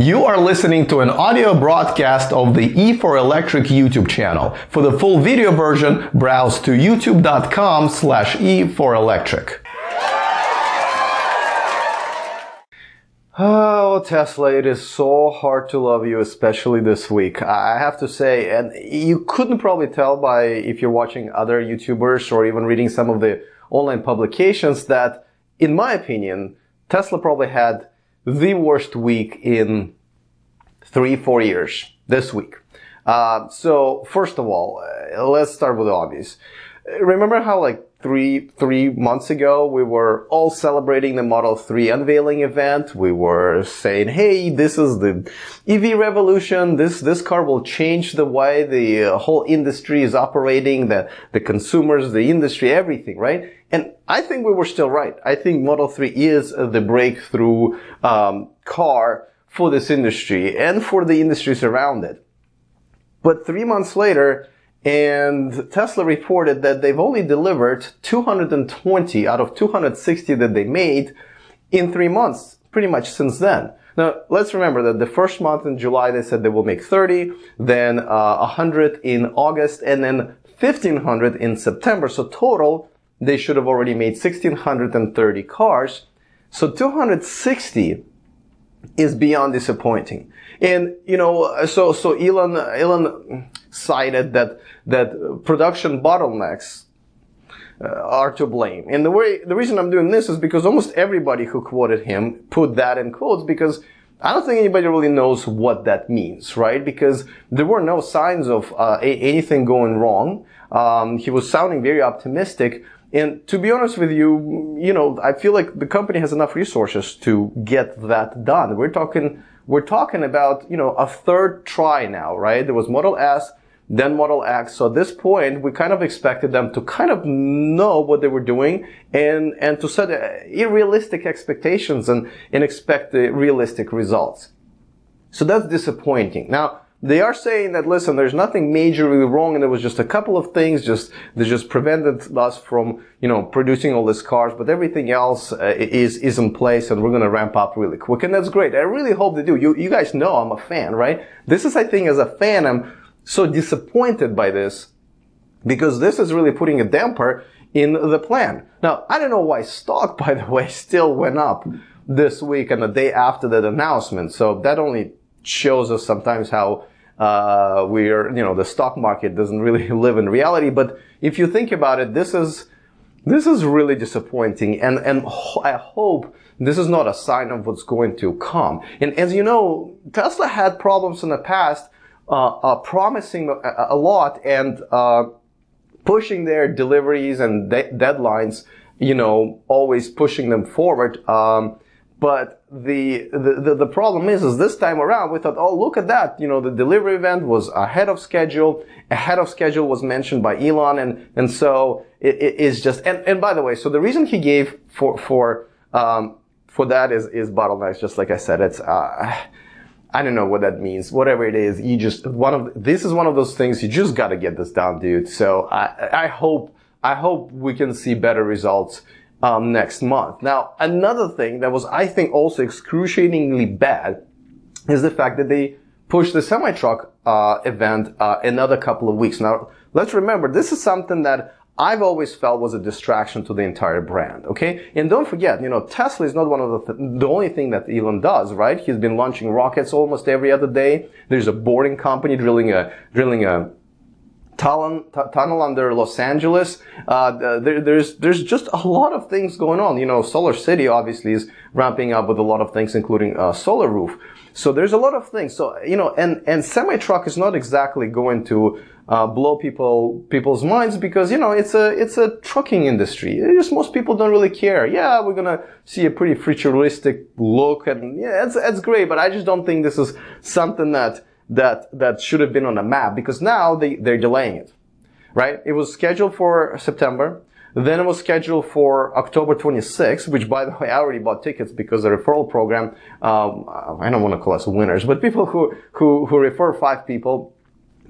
You are listening to an audio broadcast of the E4Electric YouTube channel. For the full video version, browse to youtube.com slash E4Electric. Oh, Tesla, it is so hard to love you, especially this week. I have to say, and you couldn't probably tell by if you're watching other YouTubers or even reading some of the online publications that, in my opinion, Tesla probably had the worst week in three, four years this week. Uh, so first of all, uh, let's start with the obvious. Remember how like three three months ago we were all celebrating the Model 3 unveiling event. We were saying, "Hey, this is the EV revolution. This this car will change the way the uh, whole industry is operating, the the consumers, the industry, everything." Right? And I think we were still right. I think Model 3 is the breakthrough um, car for this industry and for the industries around it. But three months later, and Tesla reported that they've only delivered 220 out of 260 that they made in three months, pretty much since then. Now, let's remember that the first month in July, they said they will make 30, then uh, 100 in August, and then 1500 in September. So total, they should have already made 1630 cars. So 260 is beyond disappointing. And, you know, so, so Elon, Elon cited that, that production bottlenecks uh, are to blame. And the way, the reason I'm doing this is because almost everybody who quoted him put that in quotes because I don't think anybody really knows what that means, right? Because there were no signs of uh, a- anything going wrong. Um, he was sounding very optimistic, and to be honest with you, you know, I feel like the company has enough resources to get that done. We're talking, we're talking about, you know, a third try now, right? There was Model S, then Model X. So at this point, we kind of expected them to kind of know what they were doing and, and to set uh, unrealistic expectations and, and expect the realistic results. So that's disappointing. Now, they are saying that listen, there's nothing majorly wrong, and there was just a couple of things just that just prevented us from you know producing all these cars, but everything else uh, is is in place, and we're going to ramp up really quick, and that's great. I really hope they do. You you guys know I'm a fan, right? This is I think as a fan, I'm so disappointed by this because this is really putting a damper in the plan. Now I don't know why stock, by the way, still went up this week and the day after that announcement. So that only shows us sometimes how uh, we're, you know, the stock market doesn't really live in reality. But if you think about it, this is, this is really disappointing. And, and I hope this is not a sign of what's going to come. And as you know, Tesla had problems in the past, uh, uh, promising a, a, lot and, uh, pushing their deliveries and de- deadlines, you know, always pushing them forward. Um, but the, the, the, problem is, is this time around, we thought, oh, look at that. You know, the delivery event was ahead of schedule. Ahead of schedule was mentioned by Elon. And, and so it, it is just, and, and by the way, so the reason he gave for, for, um, for that is, is bottlenecks. Just like I said, it's, uh, I don't know what that means. Whatever it is, you just, one of, this is one of those things you just gotta get this down, dude. So I, I hope, I hope we can see better results um, next month. Now, another thing that was, I think, also excruciatingly bad is the fact that they pushed the semi-truck uh, event uh, another couple of weeks. Now, let's remember, this is something that I've always felt was a distraction to the entire brand. Okay, and don't forget, you know, Tesla is not one of the th- the only thing that Elon does, right? He's been launching rockets almost every other day. There's a boring company drilling a drilling a tunnel, tunnel under Los Angeles. Uh, there, there's there's just a lot of things going on. You know, Solar City obviously is ramping up with a lot of things, including a solar roof. So there's a lot of things. So you know, and and semi truck is not exactly going to uh, blow people people's minds because you know it's a it's a trucking industry. just most people don't really care. Yeah, we're gonna see a pretty futuristic look, and yeah, that's it's great. But I just don't think this is something that that, that should have been on a map because now they, they're delaying it, right? It was scheduled for September. Then it was scheduled for October 26th, which by the way, I already bought tickets because the referral program, um, I don't want to call us winners, but people who, who, who refer five people,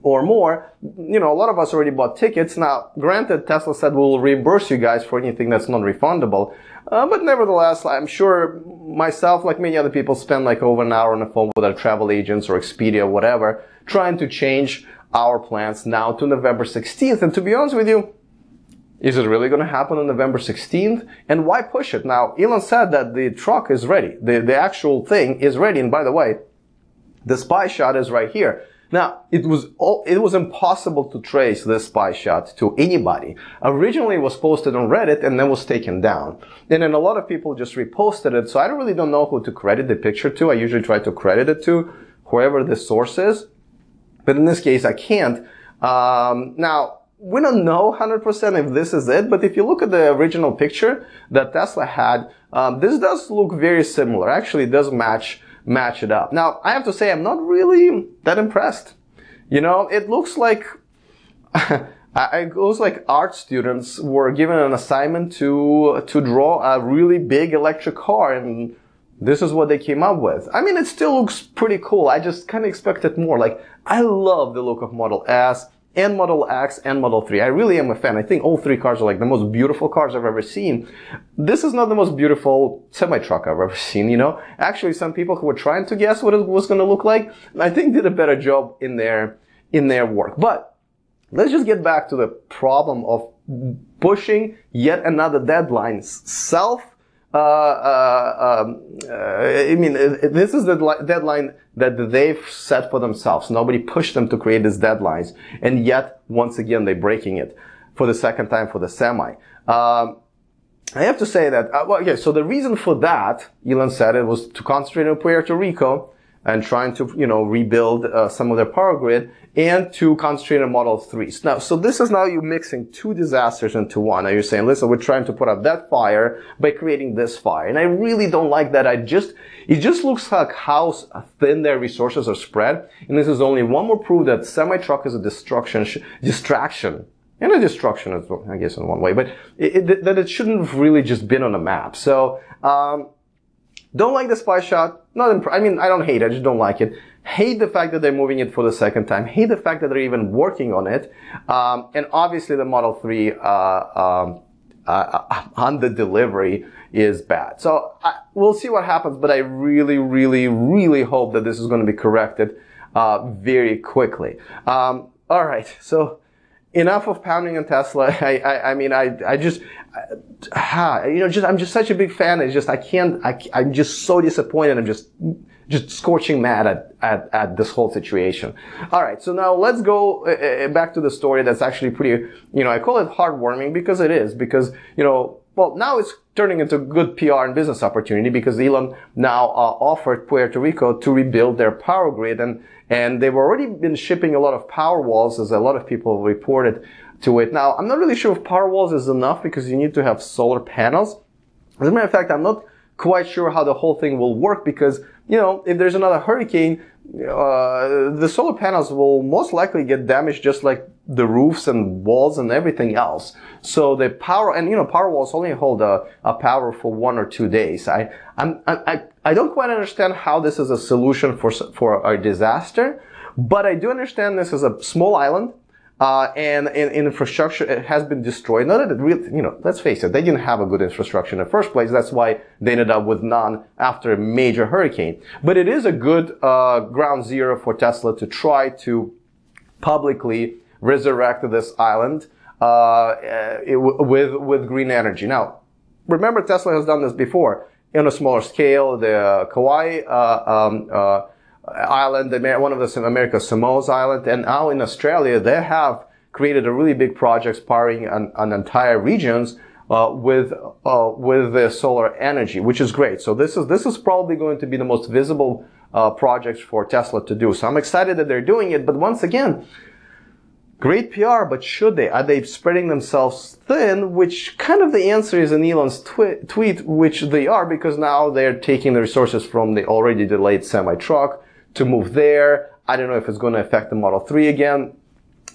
or more, you know, a lot of us already bought tickets. Now, granted, Tesla said we'll reimburse you guys for anything that's non-refundable. Uh, but nevertheless, I'm sure myself, like many other people, spend like over an hour on the phone with our travel agents or Expedia, or whatever, trying to change our plans now to November 16th. And to be honest with you, is it really going to happen on November 16th? And why push it? Now, Elon said that the truck is ready. The, the actual thing is ready. And by the way, the spy shot is right here. Now, it was all, it was impossible to trace this spy shot to anybody. Originally it was posted on Reddit and then was taken down. And then a lot of people just reposted it. So I really don't know who to credit the picture to. I usually try to credit it to whoever the source is. But in this case, I can't. Um, now, we don't know 100% if this is it, but if you look at the original picture that Tesla had, um, this does look very similar. Actually, it does match match it up. Now, I have to say, I'm not really that impressed. You know, it looks like, it looks like art students were given an assignment to, to draw a really big electric car and this is what they came up with. I mean, it still looks pretty cool. I just kind of expected more. Like, I love the look of Model S and Model X and Model 3. I really am a fan. I think all three cars are like the most beautiful cars I've ever seen. This is not the most beautiful semi-truck I've ever seen, you know? Actually, some people who were trying to guess what it was going to look like, I think did a better job in their, in their work. But let's just get back to the problem of pushing yet another deadline. Self Uh, uh, um, uh, I mean, this is the deadline that they've set for themselves. Nobody pushed them to create these deadlines. And yet, once again, they're breaking it for the second time for the semi. Um, I have to say that, uh, well, okay, so the reason for that, Elon said it was to concentrate on Puerto Rico and trying to, you know, rebuild uh, some of their power grid and to concentrate on Model 3s. Now, so this is now you mixing two disasters into one. Now you're saying, listen, we're trying to put out that fire by creating this fire. And I really don't like that. I just, it just looks like how thin their resources are spread. And this is only one more proof that semi-truck is a destruction, distraction and a destruction as well, I guess in one way, but it, it, that it shouldn't have really just been on a map. So, um, don't like the spy shot. Not imp- I mean, I don't hate it. I just don't like it. Hate the fact that they're moving it for the second time. Hate the fact that they're even working on it. Um, and obviously the Model 3, uh, um, uh, uh on the delivery is bad. So I, we'll see what happens, but I really, really, really hope that this is going to be corrected, uh, very quickly. Um, all right. So, enough of pounding on Tesla. I, I, I mean, I, I just, ah, you know, just, I'm just such a big fan. It's just, I can't, I, I'm just so disappointed. I'm just, just scorching mad at, at, at this whole situation. All right. So now let's go uh, back to the story that's actually pretty, you know, I call it heartwarming because it is, because, you know, well, now it's turning into good PR and business opportunity because Elon now uh, offered Puerto Rico to rebuild their power grid and and they've already been shipping a lot of power walls as a lot of people reported to it. Now, I'm not really sure if power walls is enough because you need to have solar panels. As a matter of fact, I'm not quite sure how the whole thing will work because, you know, if there's another hurricane, uh, the solar panels will most likely get damaged just like the roofs and walls and everything else. So the power, and you know, power walls only hold a, a power for one or two days. I, I'm, I, I don't quite understand how this is a solution for, for a disaster, but I do understand this is a small island uh, and, and, infrastructure has been destroyed. Not that it really, you know, let's face it, they didn't have a good infrastructure in the first place. That's why they ended up with none after a major hurricane. But it is a good uh, ground zero for Tesla to try to publicly resurrect this island uh, it, with with green energy. Now, remember Tesla has done this before on a smaller scale. The Kauai. Uh, um, uh, island, one of the America's Samoa's island, and now in Australia, they have created a really big project powering an, entire regions uh, with uh, with the solar energy, which is great. So this is this is probably going to be the most visible uh, projects for Tesla to do. So I'm excited that they're doing it. But once again, great PR. But should they? Are they spreading themselves thin? Which kind of the answer is in Elon's twi- tweet, which they are because now they're taking the resources from the already delayed semi truck to move there. I don't know if it's going to affect the Model 3 again.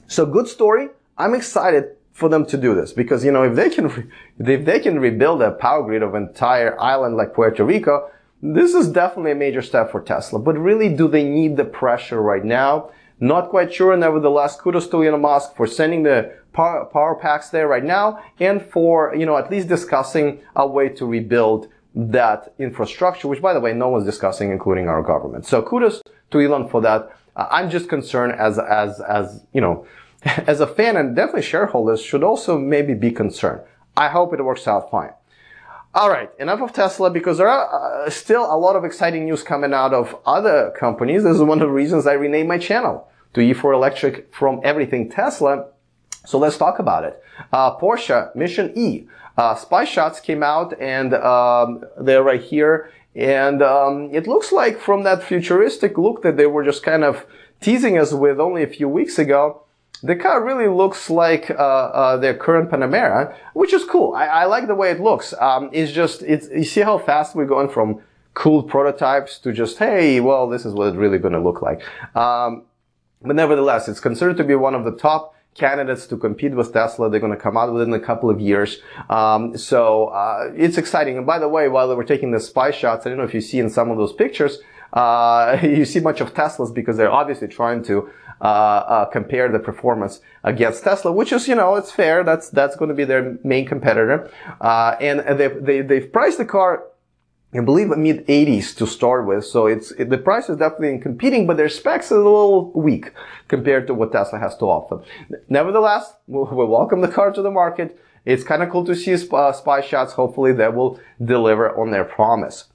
So good story. I'm excited for them to do this because, you know, if they can, re- if they can rebuild a power grid of an entire island like Puerto Rico, this is definitely a major step for Tesla. But really, do they need the pressure right now? Not quite sure. Nevertheless, kudos to Elon Musk for sending the power, power packs there right now and for, you know, at least discussing a way to rebuild that infrastructure, which by the way, no one's discussing, including our government. So kudos to Elon for that. Uh, I'm just concerned as, as, as, you know, as a fan and definitely shareholders should also maybe be concerned. I hope it works out fine. All right, enough of Tesla because there are uh, still a lot of exciting news coming out of other companies. This is one of the reasons I renamed my channel to E4 Electric from everything Tesla. So let's talk about it. Uh, Porsche Mission E. Uh, spy shots came out and um, they're right here. And um, it looks like from that futuristic look that they were just kind of teasing us with only a few weeks ago, the car really looks like uh, uh, their current Panamera, which is cool. I, I like the way it looks. Um, it's just, it's, you see how fast we're going from cool prototypes to just, hey, well, this is what it's really going to look like. Um, but nevertheless, it's considered to be one of the top candidates to compete with Tesla. They're going to come out within a couple of years. Um, so uh, it's exciting. And by the way, while they were taking the spy shots, I don't know if you see in some of those pictures, uh, you see much of Teslas because they're obviously trying to uh, uh, compare the performance against Tesla, which is, you know, it's fair. That's that's going to be their main competitor, uh, and they've they, they've priced the car. I believe mid 80s to start with, so it's it, the price is definitely competing, but their specs are a little weak compared to what Tesla has to offer. Nevertheless, we'll welcome the car to the market. It's kind of cool to see uh, spy shots. Hopefully, they will deliver on their promise.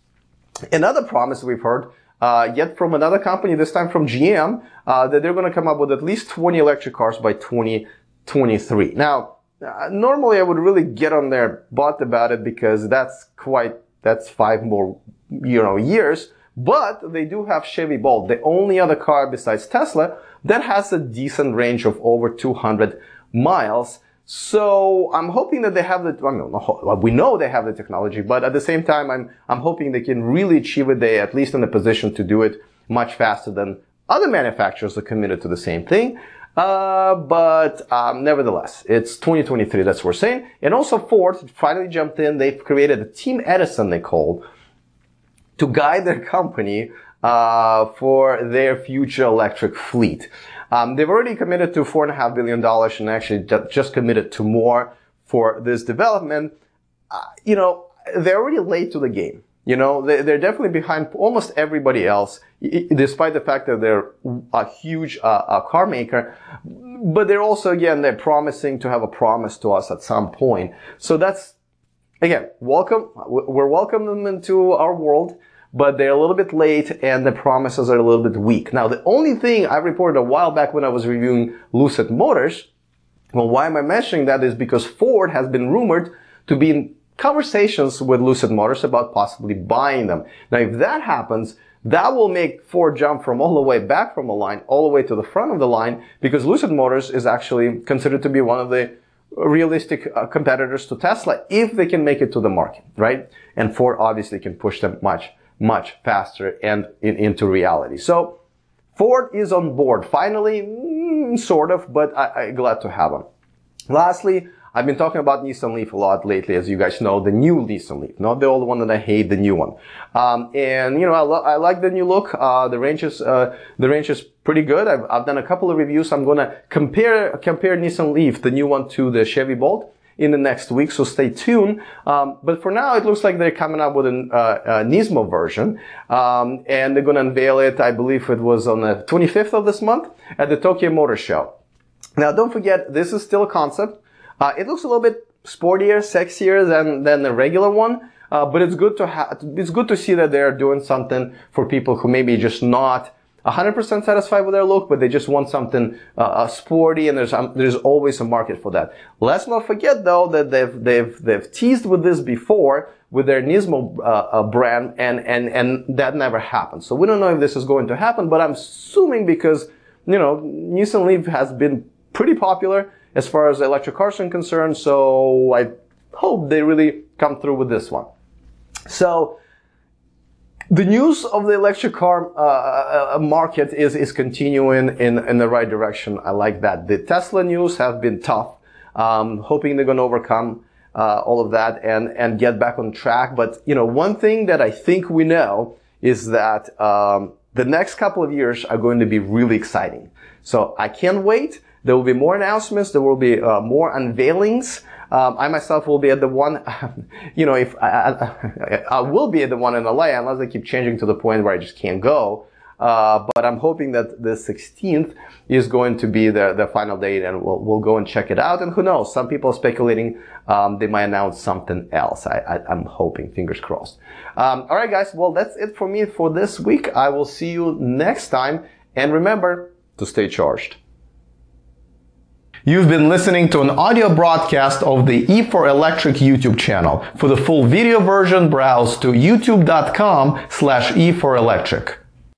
Another promise we've heard uh, yet from another company, this time from GM, uh, that they're going to come up with at least 20 electric cars by 2023. Now, uh, normally I would really get on their butt about it because that's quite, that's five more, you know, years. But they do have Chevy Bolt, the only other car besides Tesla that has a decent range of over 200 miles. So I'm hoping that they have the, I mean, we know they have the technology, but at the same time, I'm, I'm hoping they can really achieve it. They at least in a position to do it much faster than other manufacturers are committed to the same thing. Uh, but um, nevertheless, it's 2023. That's what we're saying. And also Ford finally jumped in. They've created a Team Edison, they called, to guide their company uh, for their future electric fleet. Um, they've already committed to four and a half billion dollars and actually just committed to more for this development. Uh, you know, they're already late to the game. You know, they, are definitely behind almost everybody else, despite the fact that they're a huge uh, car maker. But they're also, again, they're promising to have a promise to us at some point. So that's, again, welcome. We're welcoming them into our world but they're a little bit late and the promises are a little bit weak. Now, the only thing I reported a while back when I was reviewing Lucid Motors, well, why am I mentioning that is because Ford has been rumored to be conversations with Lucid Motors about possibly buying them. Now, if that happens, that will make Ford jump from all the way back from the line all the way to the front of the line because Lucid Motors is actually considered to be one of the realistic uh, competitors to Tesla if they can make it to the market, right? And Ford obviously can push them much much faster and in, into reality. So Ford is on board. Finally, mm, sort of, but I, I'm glad to have them. Lastly, I've been talking about Nissan Leaf a lot lately, as you guys know, the new Nissan Leaf, not the old one that I hate, the new one. Um, and you know, I, lo- I, like the new look. Uh, the range is uh, the range is pretty good. I've, I've done a couple of reviews. I'm gonna compare compare Nissan Leaf, the new one, to the Chevy Bolt in the next week, so stay tuned. Um, but for now, it looks like they're coming up with an, uh, a Nismo version, um, and they're going to unveil it. I believe it was on the 25th of this month at the Tokyo Motor Show. Now, don't forget, this is still a concept. Uh, it looks a little bit sportier, sexier than than the regular one. Uh, but it's good to have, it's good to see that they're doing something for people who maybe just not 100% satisfied with their look, but they just want something uh, uh, sporty, and there's um, there's always a market for that. Let's not forget though that they've they've they've teased with this before with their Nismo uh, uh, brand, and and and that never happened. So we don't know if this is going to happen, but I'm assuming because you know Nissan Leaf has been pretty popular as far as electric cars are concerned. So I hope they really come through with this one. So the news of the electric car uh, uh, uh, market is, is continuing in, in the right direction. I like that. The Tesla news have been tough. Um, hoping they're going to overcome uh, all of that and, and get back on track. But, you know, one thing that I think we know is that um, the next couple of years are going to be really exciting. So I can't wait. There will be more announcements. There will be uh, more unveilings. Um, I myself will be at the one, you know, if I, I, I, will be at the one in LA unless they keep changing to the point where I just can't go. Uh, but I'm hoping that the 16th is going to be the, the final date and we'll, we'll go and check it out. And who knows? Some people are speculating um, they might announce something else. I I, am hoping, fingers crossed. Um, all right, guys. Well, that's it for me for this week. I will see you next time. And remember to stay charged. You've been listening to an audio broadcast of the E4Electric YouTube channel. For the full video version, browse to youtube.com slash E4Electric.